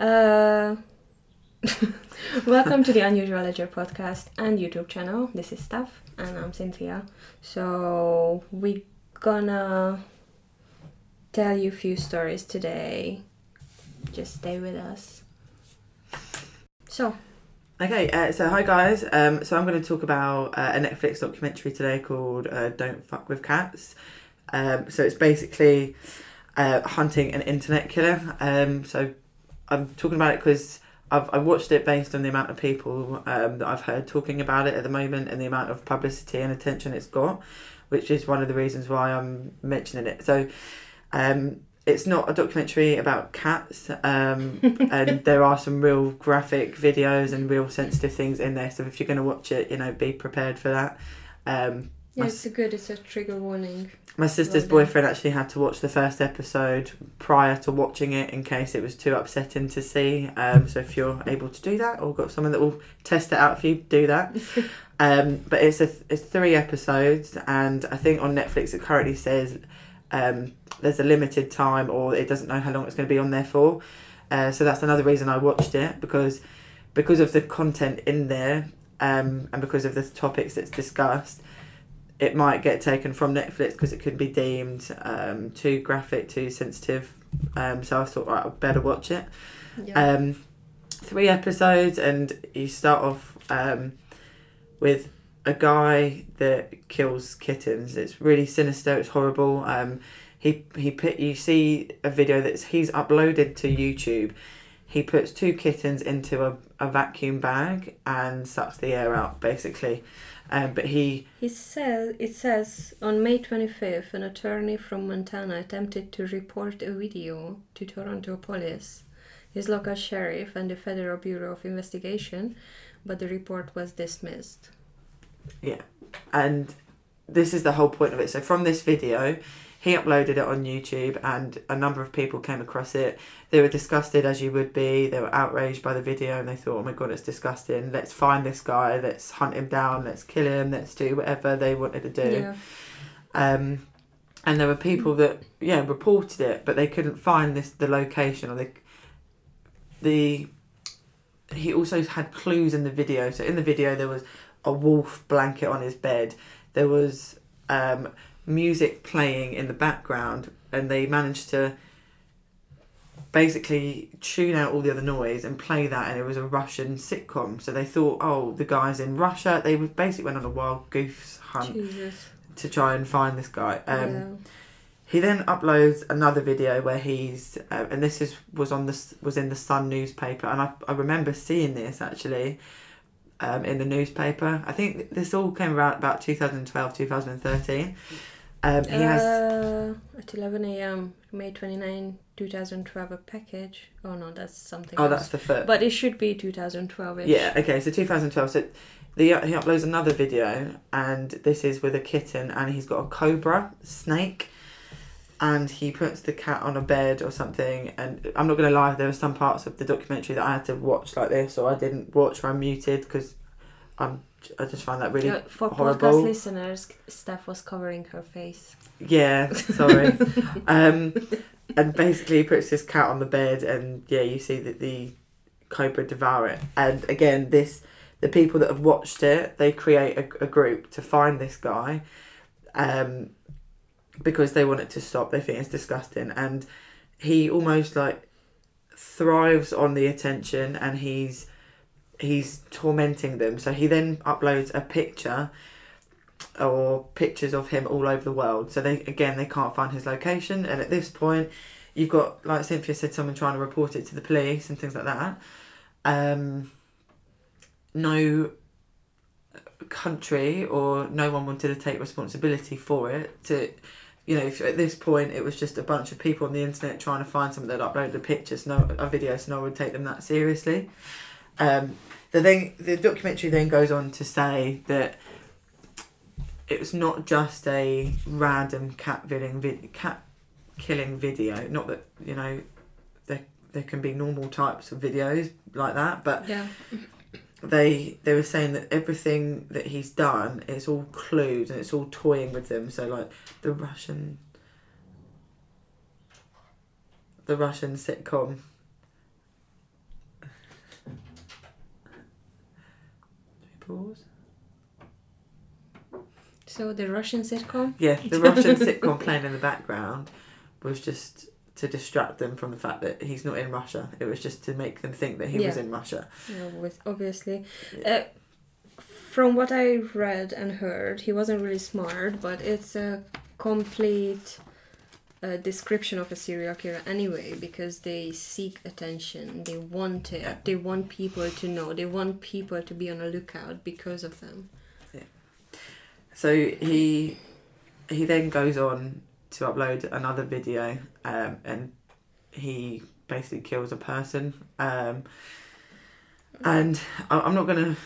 Uh, welcome to the Unusual Ledger podcast and YouTube channel. This is Steph and I'm Cynthia. So we're gonna tell you a few stories today. Just stay with us. So Okay, uh, so hi guys. Um, so I'm going to talk about uh, a Netflix documentary today called uh, "Don't Fuck with Cats." Um, so it's basically uh, hunting an internet killer. Um, so I'm talking about it because I've I watched it based on the amount of people um, that I've heard talking about it at the moment and the amount of publicity and attention it's got, which is one of the reasons why I'm mentioning it. So. Um, it's not a documentary about cats, um, and there are some real graphic videos and real sensitive things in there. So if you're going to watch it, you know, be prepared for that. Um, yeah, it's a good. It's a trigger warning. my sister's well boyfriend actually had to watch the first episode prior to watching it in case it was too upsetting to see. Um, so if you're able to do that, or got someone that will test it out for you, do that. um, but it's a it's three episodes, and I think on Netflix it currently says um, there's a limited time, or it doesn't know how long it's going to be on there for. Uh, so that's another reason I watched it because because of the content in there, um, and because of the topics that's discussed, it might get taken from Netflix because it could be deemed um, too graphic, too sensitive. Um, so I thought, right, I better watch it. Yeah. Um, three episodes, and you start off um, with a guy that kills kittens. It's really sinister. It's horrible. Um, he he put you see a video that's he's uploaded to YouTube. He puts two kittens into a, a vacuum bag and sucks the air out, basically. Um, but he He says it says on May 25th, an attorney from Montana attempted to report a video to Toronto police, his local sheriff, and the Federal Bureau of Investigation, but the report was dismissed. Yeah, and this is the whole point of it. So from this video, he uploaded it on YouTube, and a number of people came across it. They were disgusted, as you would be. They were outraged by the video, and they thought, "Oh my god, it's disgusting. Let's find this guy. Let's hunt him down. Let's kill him. Let's do whatever they wanted to do." Yeah. Um, and there were people that yeah reported it, but they couldn't find this the location or the the. He also had clues in the video. So in the video there was a wolf blanket on his bed. There was um, music playing in the background, and they managed to basically tune out all the other noise and play that and it was a Russian sitcom so they thought oh the guy's in Russia they basically went on a wild goose hunt Jesus. to try and find this guy um, yeah. he then uploads another video where he's, uh, and this is was on the was in the Sun newspaper, and I, I remember seeing this actually, um, in the newspaper. I think this all came around about 2012, 2013. Um, he has Uh, at 11 a.m., May 29, 2012, a package. Oh no, that's something oh else. that's the foot. But it should be 2012. Yeah, okay, so 2012. So the, he uploads another video, and this is with a kitten, and he's got a cobra snake, and he puts the cat on a bed or something. And I'm not gonna lie, there were some parts of the documentary that I had to watch like this, or I didn't watch, or I muted because I'm I just find that really Uh, for horrible. podcast listeners, Steph was covering her face. Yeah, sorry. um, and basically, he puts this cat on the bed, and yeah, you see that the cobra devour it. And again, this the people that have watched it, they create a, a group to find this guy, um, because they want it to stop. They think it's disgusting, and he almost like thrives on the attention, and he's he's tormenting them. So he then uploads a picture or pictures of him all over the world. So they again they can't find his location, and at this point, you've got like Cynthia said, someone trying to report it to the police and things like that. Um, no country or no one wanted to take responsibility for it. To you know, if at this point it was just a bunch of people on the internet trying to find someone that uploaded a picture, so no a video, so no one would take them that seriously. Um, the thing, the documentary then goes on to say that it was not just a random cat killing vid- cat killing video. Not that you know there there can be normal types of videos like that, but Yeah. they they were saying that everything that he's done is all clues and it's all toying with them. So like the Russian the Russian sitcom So the Russian sitcom. Yeah, the Russian sitcom playing in the background was just to distract them from the fact that he's not in Russia. It was just to make them think that he was in Russia. Yeah, obviously. Yeah. Uh, from what I read and heard, he wasn't really smart, but it's a complete uh, description of a serial killer anyway, because they seek attention. They want it. Yeah. They want people to know. They want people to be on a lookout because of them. yeah So he he then goes on to upload another video, um, and he basically kills a person. Um, and I, I'm not gonna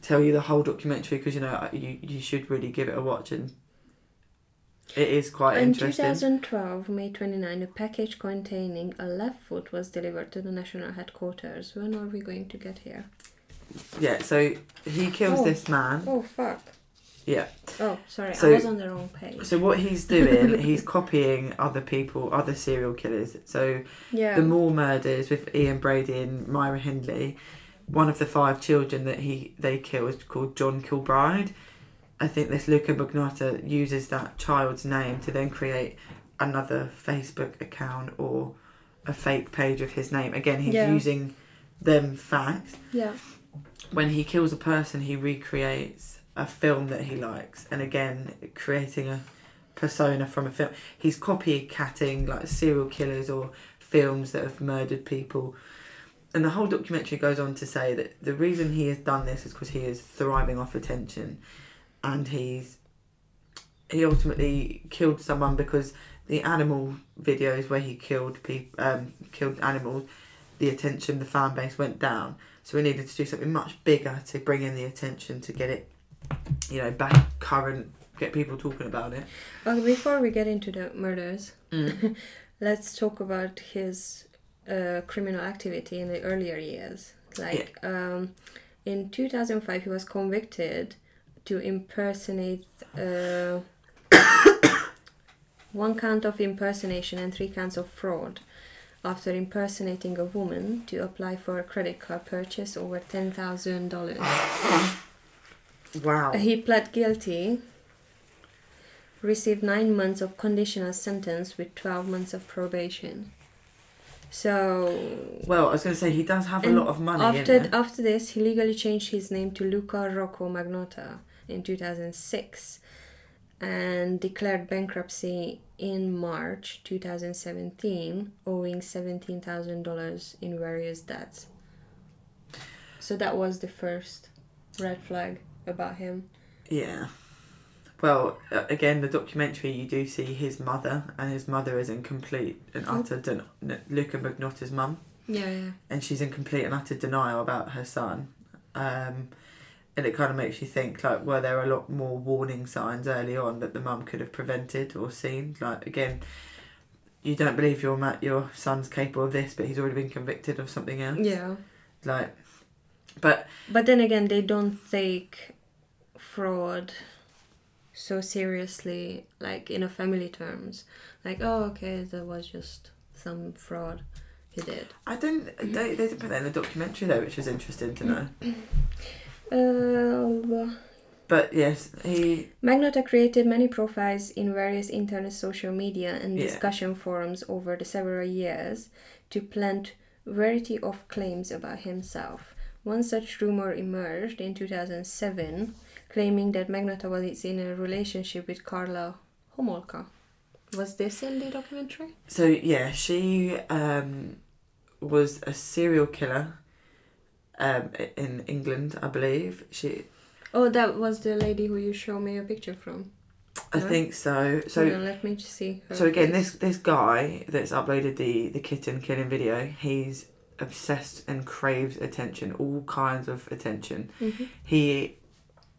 tell you the whole documentary because you know you you should really give it a watch and it is quite interesting. In 2012, May 29, a package containing a left foot was delivered to the national headquarters. When are we going to get here? Yeah, so he kills Oh. this man. Oh, fuck. Yeah. Oh, sorry, So- I was on the wrong page. So what he's doing, he's copying other people, other serial killers. So Yeah. the Moore murders with Ian Brady and Myra Hindley, one of the five children that he they kill is called John Kilbride. I think this Luka Magnotta uses that child's name to then create another Facebook account or a fake page of his name. Again, he's Yeah. using them facts. yeah. When he kills a person, he recreates a film that he likes, and again, creating a persona from a film. He's copycatting like serial killers or films that have murdered people. And the whole documentary goes on to say that the reason he has done this is because he is thriving off attention, and he's he ultimately killed someone because the animal videos where he killed people, um, killed animals, the attention, the fan base went down. So we needed to do something much bigger to bring in the attention to get it, you know, back current, get people talking about it. Well, before we get into the murders, Mm. let's talk about his uh, criminal activity in the earlier years. Like um, in 2005, he was convicted to impersonate uh, one count of impersonation and three counts of fraud after impersonating a woman to apply for a credit card purchase over $10,000. Wow. He pled guilty, received nine months of conditional sentence with 12 months of probation. So, Well, I was going to say he does have a lot of money after, after this, he legally changed his name to Luka Rocco Magnotta in 2006 and declared bankruptcy in March 2017, owing $17,000 in various debts. So that was the first red flag about him. Yeah. Well, uh, again, the documentary you do see his mother, and his mother is in complete and Oh. utter den- n- Luka Magnotta's mum, Yeah, yeah. and she's in complete and utter denial about her son. Um, and it kind of makes you think like, were there a lot more warning signs early on that the mum could have prevented or seen? Like again, you don't believe your ma- your son's capable of this, but he's already been convicted of something else. Yeah. Like, but But then again, they don't take fraud so seriously, like in a family terms. Like, oh, okay, there was just some fraud he did. I don't. They, they didn't put that in the documentary though, which is interesting to know. Uh, But yes, he Magnotta created many profiles in various internet social media and Yeah. discussion forums over the several years to plant variety of claims about himself. One such rumor emerged in 2007, claiming that Magnotta was in a relationship with Karla Homolka. Was this in the documentary? So yeah, she um, was a serial killer um, in England, I believe. She, Oh, that was the lady who you showed me a picture from. I No? think so. So So let me just see. so again, face. this this guy that's uploaded the the kitten killing video, he's obsessed and craves attention, all kinds of attention. Mhm. He.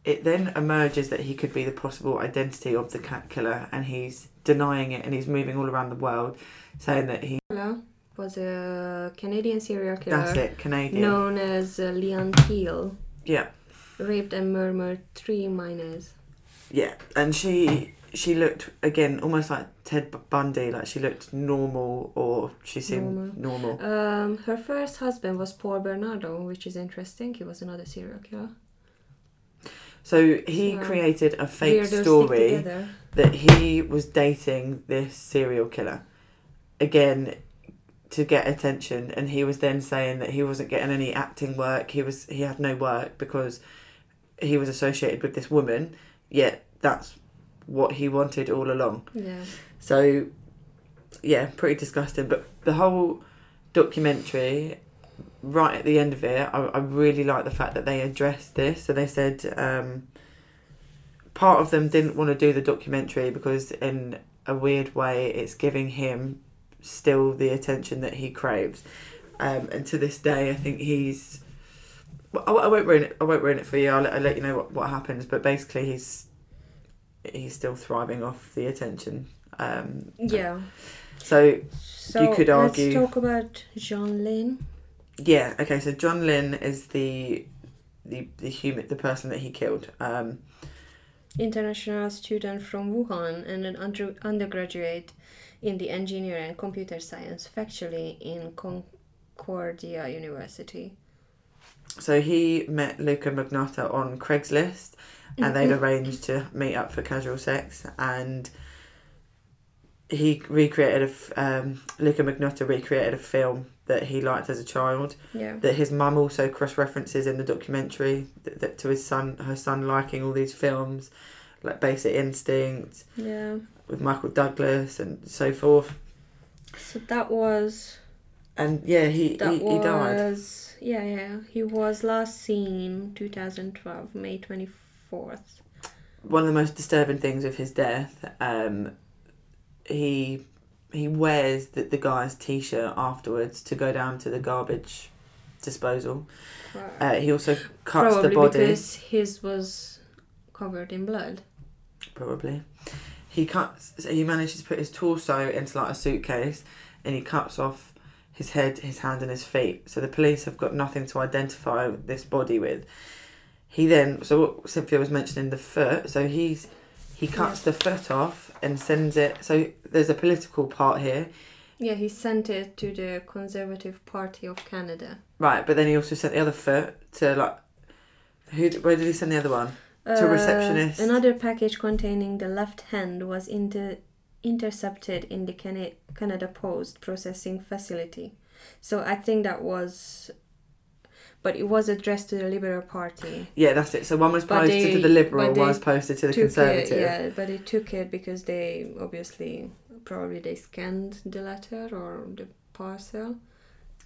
It then emerges that he could be the possible identity of the cat killer, and he's denying it, and he's moving all around the world, saying that he. Karla was a Canadian serial killer. That's it, Canadian. known as uh, Leanne Teale, Yeah, raped and murdered three minors. Yeah, and she she looked again almost like Ted Bundy, like she looked normal or she seemed normal. Um, her first husband was Paul Bernardo, which is interesting. He was another serial killer. So he So, created a fake story that he was dating this serial killer again to get attention and he was then saying that he wasn't getting any acting work. He was he had no work because he was associated with this woman yet that's what he wanted all along. Yeah. so yeah pretty disgusting. But the whole documentary right at the end of it i, I really like the fact that they addressed this. So they said um, part of them didn't want to do the documentary because in a weird way it's giving him still the attention that he craves um, and to this day i think he's I, I won't ruin it i won't ruin it for you i'll, let- I'll let you know what, what happens but basically he's he's still thriving off the attention um, Yeah. so So could argue- let's talk about John Lin. yeah okay so john lynn is the the the human the person that he killed um, international student from Wuhan and an under- undergraduate in the engineering and computer science faculty in Concordia University. So he met Luka Magnotta on Craigslist and they'd arranged to meet up for casual sex and he recreated a f- um, Luka Magnotta recreated a film that he liked as a child Yeah. that his mum also cross references in the documentary that, that to his son her son liking all these films like Basic Instinct Yeah. With Michael Douglas and so forth So that was and yeah he he, he died was yeah yeah he was last seen 2012 May 24th. one of the most disturbing things of his death, um, he he wears the, the guy's t-shirt afterwards to go down to the garbage disposal. Uh, he also cuts Probably the body. because his was covered in blood. Probably, he cuts. so He manages to put his torso into like a suitcase, and he cuts off his head, his hand, and his feet. So the police have got nothing to identify this body with. He then, so what Cynthia was mentioning the foot. So he's he cuts the foot off and sends it. So there's a political part here, Yeah, he sent it to the Conservative Party of Canada. right? But then he also sent the other foot to like who? Where did he send the other one? To a receptionist. Uh, Another package containing the left hand was inter- intercepted in the Cana- Canada Post processing facility. So I think that was, but it was addressed to the Liberal Party. Yeah, that's it. So one was posted they- to the Liberal, one was posted to the Conservative. It, yeah, but they took it because they obviously probably they scanned the letter or the parcel,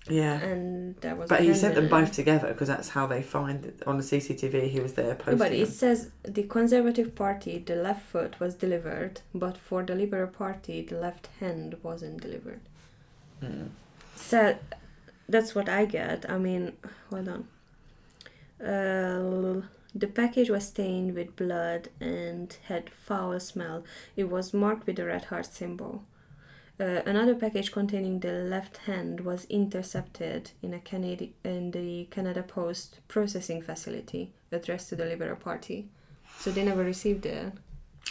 yeah. and that was. But he sent them both together because that's how they find it. on the CCTV. He was there posting. But it them. says the Conservative Party, the left foot was delivered, but for the Liberal Party, the left hand wasn't delivered. Mm. So that's what I get. I mean, hold on. Uh, the package was stained with blood and had foul smell. It was marked with a red heart symbol. Uh, another package containing the left hand was intercepted in a Canadi- in the Canada Post processing facility addressed to the Liberal Party. So they never received it.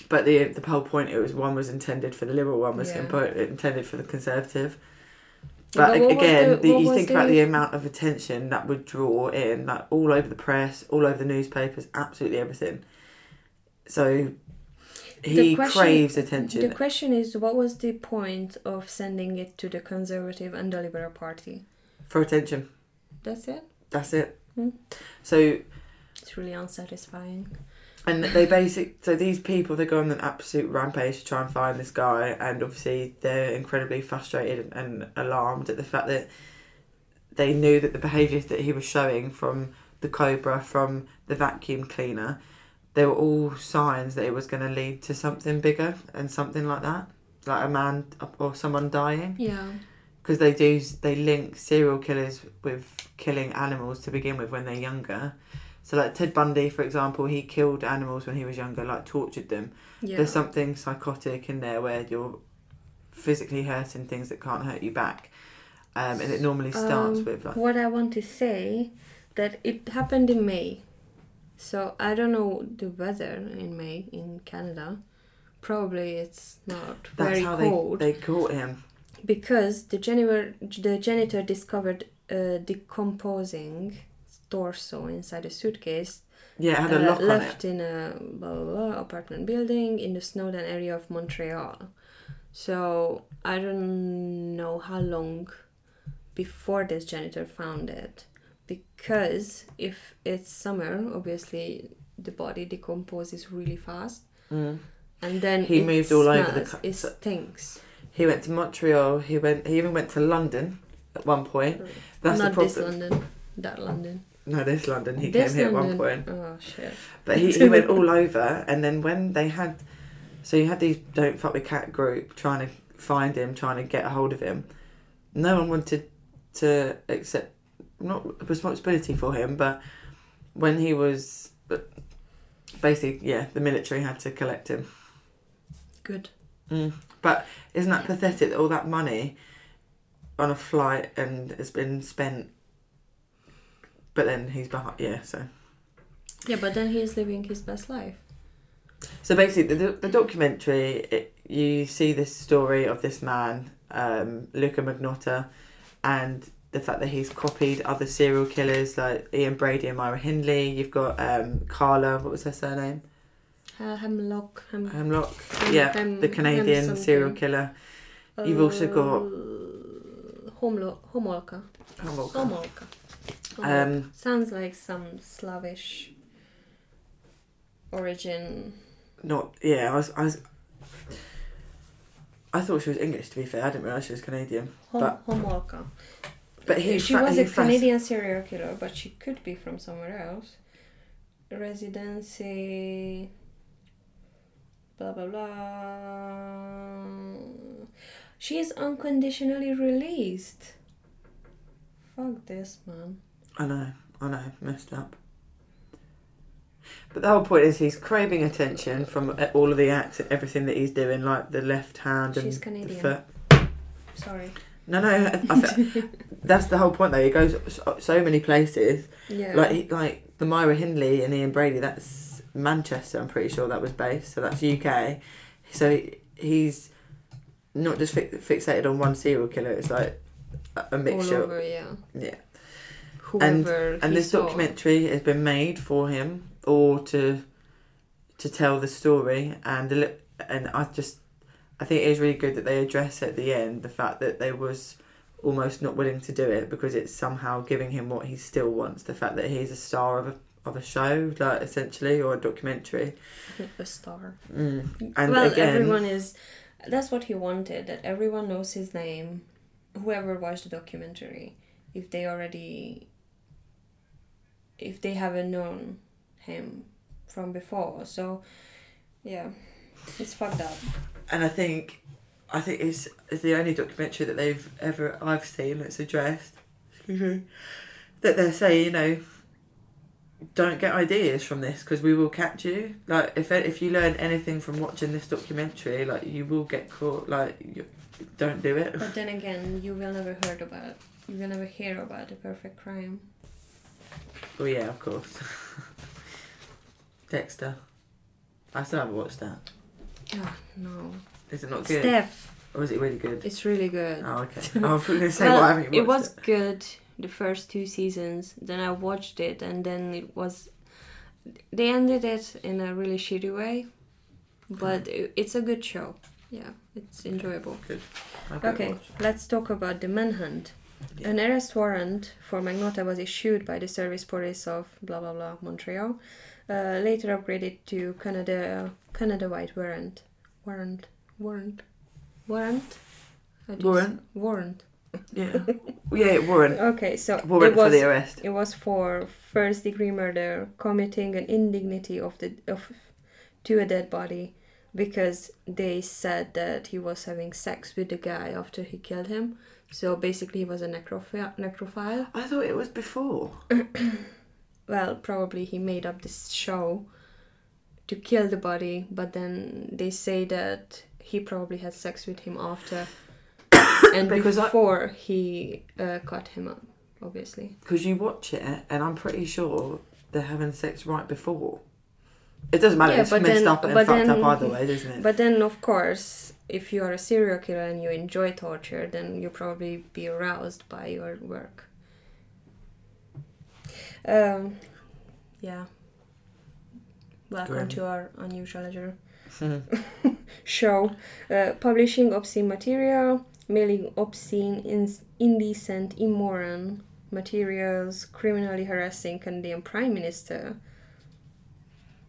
But the the whole point it was one was intended for the Liberal, one was Yeah. impo- intended for the Conservative. Yeah, But, but again, the- the, you think about the- the amount of attention that would draw in, like all over the press, all over the newspapers, absolutely everything. So he question- craves attention. The question is, what was the point of sending it to the Conservative and the Liberal Party? for attention. That's it. That's it. Hmm. So It's really unsatisfying. And they basic so these people they go on an absolute rampage to try and find this guy, and obviously they're incredibly frustrated and alarmed at the fact that they knew that the behaviours that he was showing from the cobra, from the vacuum cleaner, they were all signs that it was going to lead to something bigger and something like that, like a man or someone dying, Yeah. because they do they link serial killers with killing animals to begin with when they're younger. So like Ted Bundy, for example, he killed animals when he was younger, like tortured them. Yeah. There's something psychotic in there where you're physically hurting things that can't hurt you back. Um, and it normally starts Um, with like What I want to say that it happened in May. So I don't know the weather in May in Canada. Probably it's not that's very how cold they, they caught him. because the janitor the janitor discovered a decomposing torso inside a suitcase Yeah, it had a uh, lock on it. left in a blah, blah, blah, apartment building in the Snowdon area of Montreal. So I don't know how long before this janitor found it, because if it's summer, obviously the body decomposes really fast, Mm. and then He moved all over the smells, It stinks. He went to Montreal. He went. He even went to London at one point. That's Not the this. London, that London. No, this London. He this came here London. at one point. Oh shit. But he, he went all over, and then when they had, so you had these "Don't Fuck with Cat" group trying to find him, trying to get a hold of him. No one wanted to accept not responsibility for him, but when he was, but basically, yeah, the military had to collect him. Good. Mm. But isn't that pathetic that all that money on a flight and has been spent? But then he's behind. Yeah, so. Yeah, but then he's living his best life. So basically, the, the documentary, it, you see this story of this man, um, Luka Magnotta, and the fact that he's copied other serial killers like Ian Brady and Myra Hindley. You've got um, Karla, what was her surname? Uh, Hemlock. Hem- Hemlock. Hem- yeah, Hem- the Canadian serial killer. You've also got- Uh, Homlo- Homolka. Homolka. Um, Sounds like some Slavish origin. not yeah. I was I was. I thought she was English. To be fair, I didn't realize she was Canadian. Hom- But- Homolka. But he she was a Canadian serial killer, but she could be from somewhere else. Residency. Blah blah blah. She is unconditionally released. Fuck this, man. I know, I know, messed up. But the whole point is he's craving attention from all of the acts and everything that he's doing, like the left hand and She's the foot. Sorry. No, no, I, I, that's the whole point though. He goes so, uh, so many places, Yeah. like he, like the Myra Hindley and Ian Brady. That's Manchester. I'm pretty sure that was based. So that's UK. So he, he's not just fi- fixated on one serial killer. It's like a, a mixture. over, yeah. Yeah. Whoever and he this saw. documentary has been made for him or to to tell the story and a li- and I just I think it is really good that they address at the end the fact that they was almost not willing to do it because it's somehow giving him what he still wants the fact that he's a star of a of a show like essentially or a documentary a star. mm. and well, again everyone is. That's what he wanted. That everyone knows his name. Whoever watched the documentary, if they already, if they haven't known him from before, so yeah, it's fucked up. And I think I think it's, it's the only documentary that they've ever I've seen that's addressed. That they're saying you know, don't get ideas from this because we will catch you. Like if if you learn anything from watching this documentary, like you will get caught. Like you, don't do it. But then again, you will never heard about. You will never hear about the perfect crime. Oh yeah, of course. Dexter. I still haven't watched that. Oh no, Is it not good? Steph, Or is it really good? it's really good. Oh okay. I was going to say Well, why haven't you it watched was good the first two seasons. Then I watched it, and then it was. They ended it in a really shitty way, but hmm. it, it's a good show. Yeah, it's enjoyable. Better Okay, let's talk about the manhunt. Yeah. An arrest warrant for Magnotta was issued by the Service Police of blah blah blah Montreal, uh, later upgraded to Canada Canada White warrant. Warrant. Warrant. Warrant. How do you Warrant. Warrant. Yeah. yeah, warrant. Okay, so Warrant it was for the arrest. it was for first degree murder, committing an indignity of the of to a dead body, because they said that he was having sex with the guy after he killed him. So basically, he was a necrophi- necrophile. I thought it was before. Well, probably he made up this show to kill the body, but then they say that he probably had sex with him after and Because I- before he uh, cut him up, obviously. Because you watch it, and I'm pretty sure they're having sex right before. It doesn't matter. Yeah, it's messed then- up and fucked then- up either way, doesn't it? But then, of course, if you are a serial killer and you enjoy torture, then you probably be aroused by your work. Um, yeah. Welcome to our unusual ledger show. Uh, publishing obscene material, mailing obscene, ins- indecent, immoral materials, criminally harassing Canadian Prime Minister.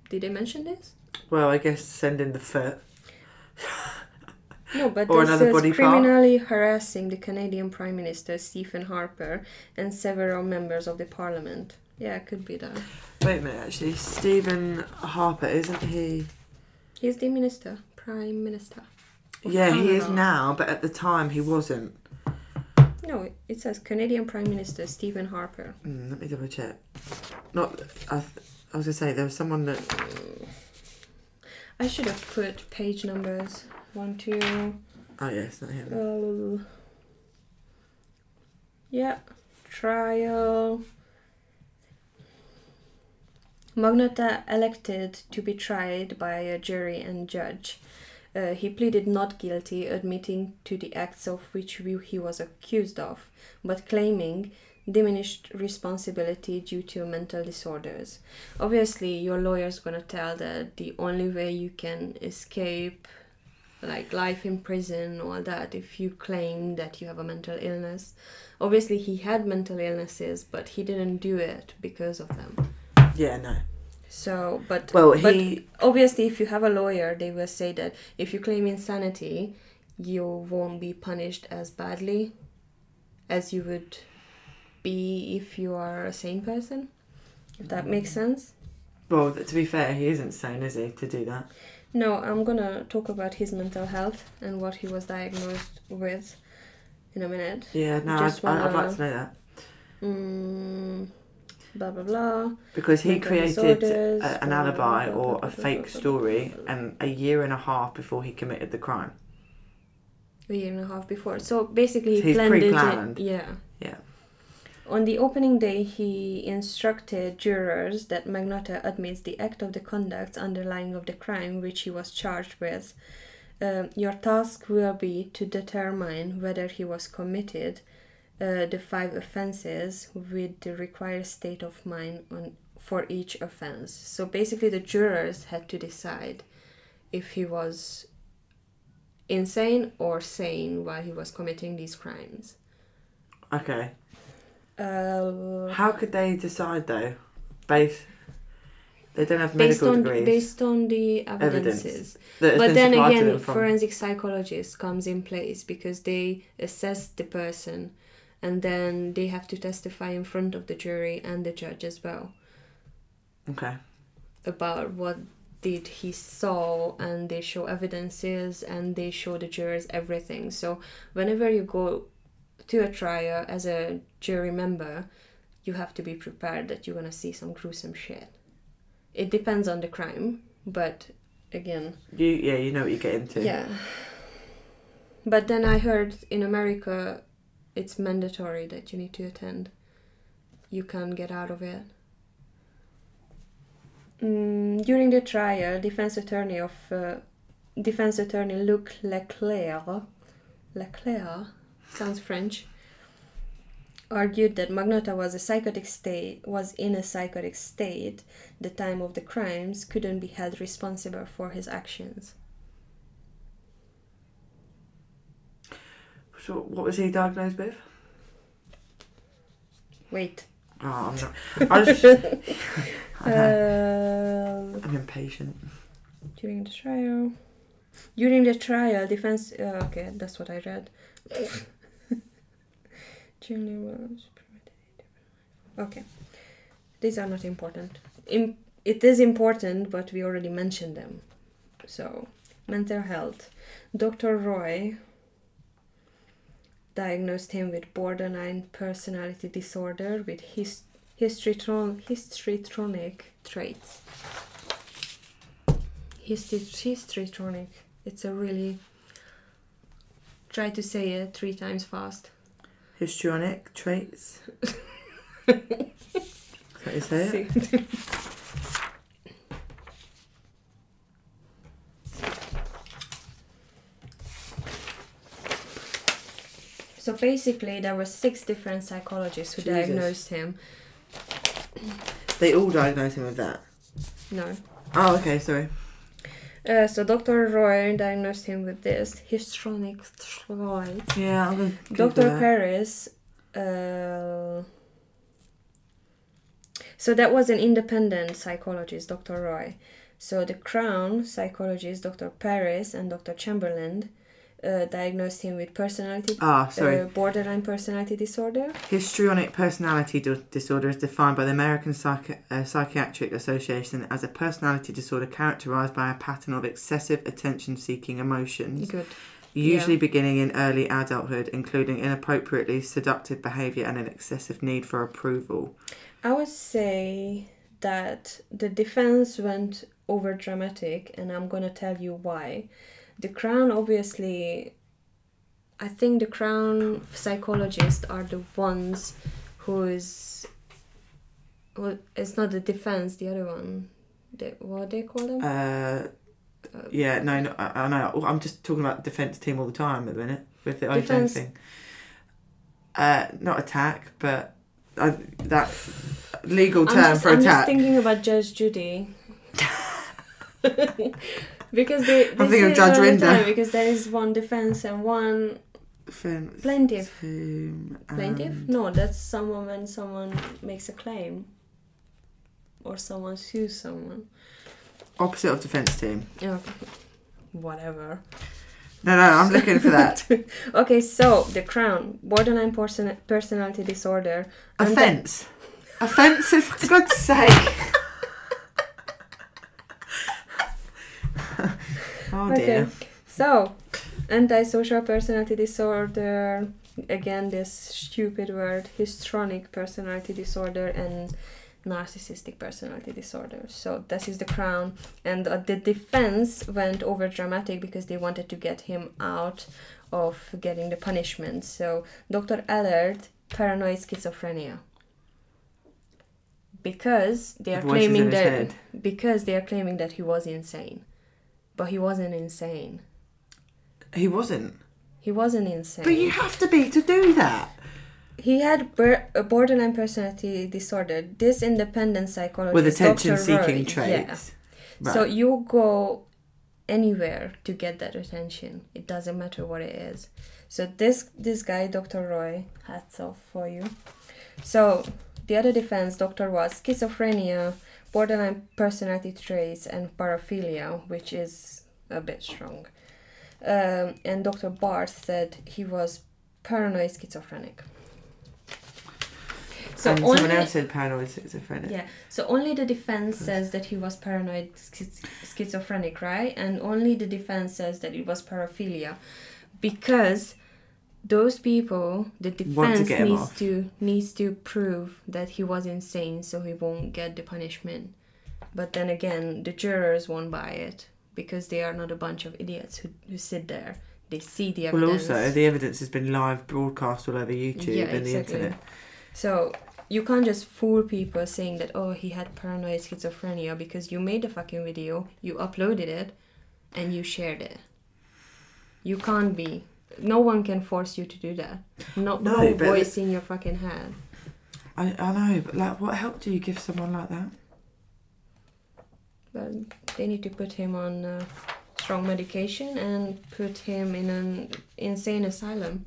Did they mention this? Well, I guess send in the foot. No, but Or this another says body part. criminally harassing the Canadian Prime Minister Stephen Harper and several members of the Parliament. Yeah, it could be that. Wait a minute, actually, Stephen Harper, isn't he? He's the minister, Prime Minister. of Yeah, he is Canada. now, but at the time he wasn't. No, it says Canadian Prime Minister Stephen Harper. Mm, let me double check. Not, I, th- I was gonna say there was someone that. I should have put page numbers. One, two. Oh yeah, it's not him. Uh, yeah, trial. Magnotta elected to be tried by a jury and judge. Uh, he pleaded not guilty, admitting to the acts of which he was accused of, but claiming diminished responsibility due to mental disorders. Obviously, your lawyer's gonna tell that the only way you can escape like life in prison all that if you claim that you have a mental illness obviously he had mental illnesses but he didn't do it because of them Yeah, no. so but Well, but he. obviously if you have a lawyer they will say that if you claim insanity you won't be punished as badly as you would be if you are a sane person if that makes sense Well, to be fair, he isn't sane, is he, to do that? No, I'm gonna talk about his mental health and what he was diagnosed with in a minute. Yeah, no, I'd, I'd like to know that. Mm, blah blah blah. Because he created a, an blah, alibi blah, or blah, a fake blah, blah, story blah, blah. and a year and a half before he committed the crime. A year and a half before. So basically, he So he's planned pre-planned. it. Yeah. Yeah. On the opening day, he instructed jurors that Magnotta admits the act of the conduct underlying of the crime which he was charged with. Um, your task will be to determine whether he was committed uh, the five offenses with the required state of mind on for each offense. So basically, the jurors had to decide if he was insane or sane while he was committing these crimes. Okay. Uh, How could they decide though? Based. They don't have based medical on degrees. based on the Evidence evidences. has But then again, forensic psychologist comes in place because they assess the person, and then they have to testify in front of the jury and the judge as well. Okay. about what did he saw and they show evidences and they show the jurors everything. So whenever you go to a trial as a jury member you have to be prepared that you're going to see some gruesome shit. It depends on the crime but again. You yeah, you know what you get into. yeah. But then i heard in america it's mandatory that you need to attend you can't get out of it Mm, during the trial, defense attorney of uh, defense attorney Luc Leclair, Leclair sounds French, argued that Magnotta was a psychotic state was in a psychotic state the time of the crimes couldn't be held responsible for his actions. So what was he diagnosed with? Wait. Oh, I'm not. I just. Know. Uh, I'm impatient. during the trial. During the trial, defense. Uh, okay, that's what I read. Okay, these are not important. Im- it is important, but we already mentioned them. So, mental health. Dr. Roy diagnosed him with borderline personality disorder with his histritron- histritronic traits. Histritronic. It's a really. Try to say it three times fast. Histrionic traits. Is that you say it? So basically, there were six different psychologists who Jesus. diagnosed him. They all diagnosed him with that. No. Oh, okay, sorry. Uh, so Dr. Roy diagnosed him with this histrionic thyroid. Yeah, I'm Dr. Paris. Uh, so that was an independent psychologist, Dr. Roy. So the Crown psychologist, Dr. Paris and Dr. Chamberland, uh, diagnosed him with personality Ah, sorry. uh, borderline personality disorder. Histrionic personality di- disorder is defined by the American Psychi- uh, Psychiatric Association as a personality disorder characterized by a pattern of excessive attention seeking emotions, Good. usually beginning in early adulthood, including inappropriately seductive behavior and an excessive need for approval. I would say that the defense went over dramatic, and I'm gonna tell you why. The Crown, obviously, I think the Crown psychologists are the ones who is. Well, it's not the defense, the other one. They, what they call them? Uh, yeah, no, no I, I know. I'm just talking about defence team all the time at the minute with the OJ Defence- thing. Uh, not attack, but uh, that legal term just, for I'm just thinking about Judge Judy. because they, I'm thinking of Judge Rinder. Because there is one defense and one Defence Plaintiff. Plaintiff? No, that's someone when someone makes a claim. Or someone sues someone. Opposite of defence team. Yeah. Whatever. No, no, I'm looking for that. Okay, so the crown, borderline person- personality disorder. Offence. Offensive, for God's sake. oh dear. So, antisocial personality disorder. Again, this stupid word, histrionic personality disorder, and narcissistic personality disorder. So this is the crown, and uh, the defense went over dramatic because they wanted to get him out of getting the punishment. So Dr. Allard, paranoid schizophrenia. Because they are voices claiming that because they are claiming that he was insane, but he wasn't insane. He wasn't. He wasn't insane. But you have to be to do that. He had bur- a borderline personality disorder. This independent psychologist, With Dr. attention Roy, seeking yeah. traits. Right. So you go anywhere to get that attention. It doesn't matter what it is. So this this guy, Dr. Roy, hats off for you. So the other defense, Doctor, was schizophrenia, borderline personality traits, and paraphilia, which is a bit strong. Um, and Dr. Barth said he was paranoid schizophrenic. So and only, someone else said paranoid schizophrenic. yeah. So only the defense says that he was paranoid schiz- schizophrenic, right? And only the defense says that it was paraphilia, because those people, the Want to defense needs off. to needs to prove that he was insane, so he won't get the punishment. But then again, the jurors won't buy it because they are not a bunch of idiots who, who sit there. They see the evidence. Well, also, the evidence has been live broadcast all over YouTube Yeah, and the internet. So you can't just fool people saying that oh he had paranoid schizophrenia because you made a fucking video, you uploaded it, and you shared it. You can't be. No one can force you to do that. No, No, no, voice in your fucking head. I, I know, but like, what help do you give someone like that? But they need to put him on uh, strong medication and put him in an insane asylum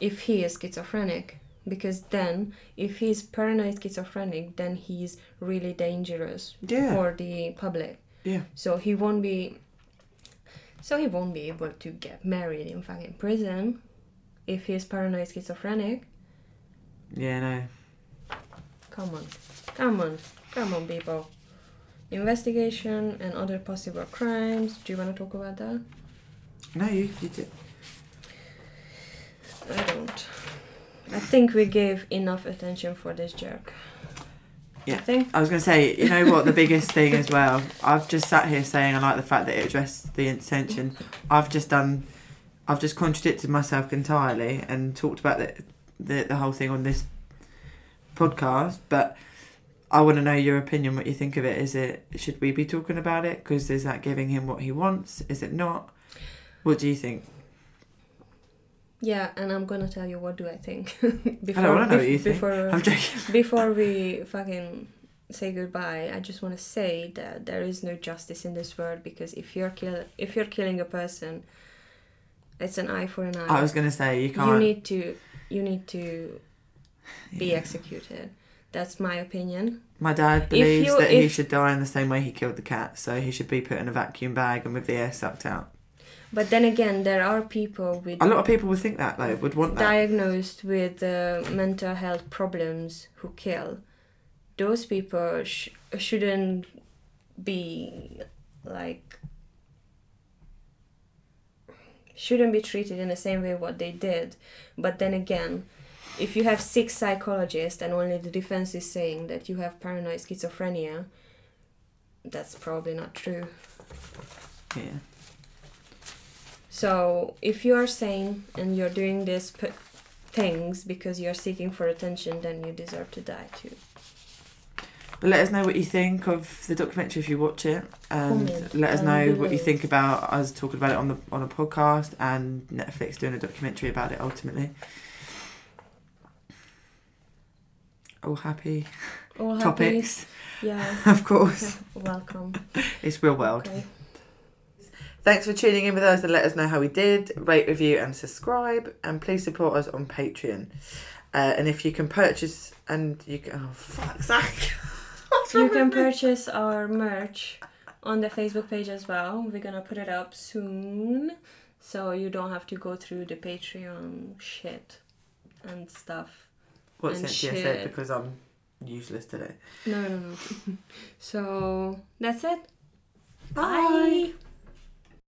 if he is schizophrenic. Because then, if he's paranoid schizophrenic, then he's really dangerous Yeah. for the public. Yeah. So he won't be. So he won't be able to get married in fucking prison if he's paranoid schizophrenic. Yeah, no. Come on, come on, come on, people. Investigation and other possible crimes. Do you want to talk about that? No, you, you did. I don't. I think we gave enough attention for this jerk. Yeah. I think. I was going to say, you know what, the biggest thing as well, I've just sat here saying I like the fact that it addressed the intention. I've just done, I've just contradicted myself entirely and talked about the, the, the whole thing on this podcast, but I want to know your opinion, what you think of it. Is it, should we be talking about it? Because is that giving him what he wants? Is it not? What do you think? Yeah, and I'm gonna tell you what do I think I don't know what you think. before I'm joking. before we fucking say goodbye. I just want to say that there is no justice in this world because if you're kill if you're killing a person, it's an eye for an eye. I was gonna say you can't. you need to you need to be Yeah. executed. That's my opinion. My dad believes you- that he should die in the same way he killed the cat, so he should be put in a vacuum bag and with the air sucked out. But then again, there are people with A lot of people would think that though, would want that. diagnosed with uh, mental health problems who kill. Those people sh- shouldn't be like shouldn't be treated in the same way what they did. But then again, if you have six psychologists and only the defense is saying that you have paranoid schizophrenia, that's probably not true. Yeah. So if you are sane and you're doing these p- things because you're seeking for attention, then you deserve to die too. But let us know what you think of the documentary if you watch it, and Comment let us know what you below. think about us talking about it on the on a podcast and Netflix doing a documentary about it. Ultimately, all happy All happy? topics, Yeah. of course. Welcome. It's real world. Okay. Thanks for tuning in with us and let us know how we did. Rate, review, and subscribe. And please support us on Patreon. Uh, and if you can purchase, and you can, oh, fuck's sake. You can purchase our merch on the Facebook page as well. We're gonna put it up soon, so you don't have to go through the Patreon shit and stuff. What and Cintia said shit. because I'm useless today. No, no, no. so that's it. Bye. Bye.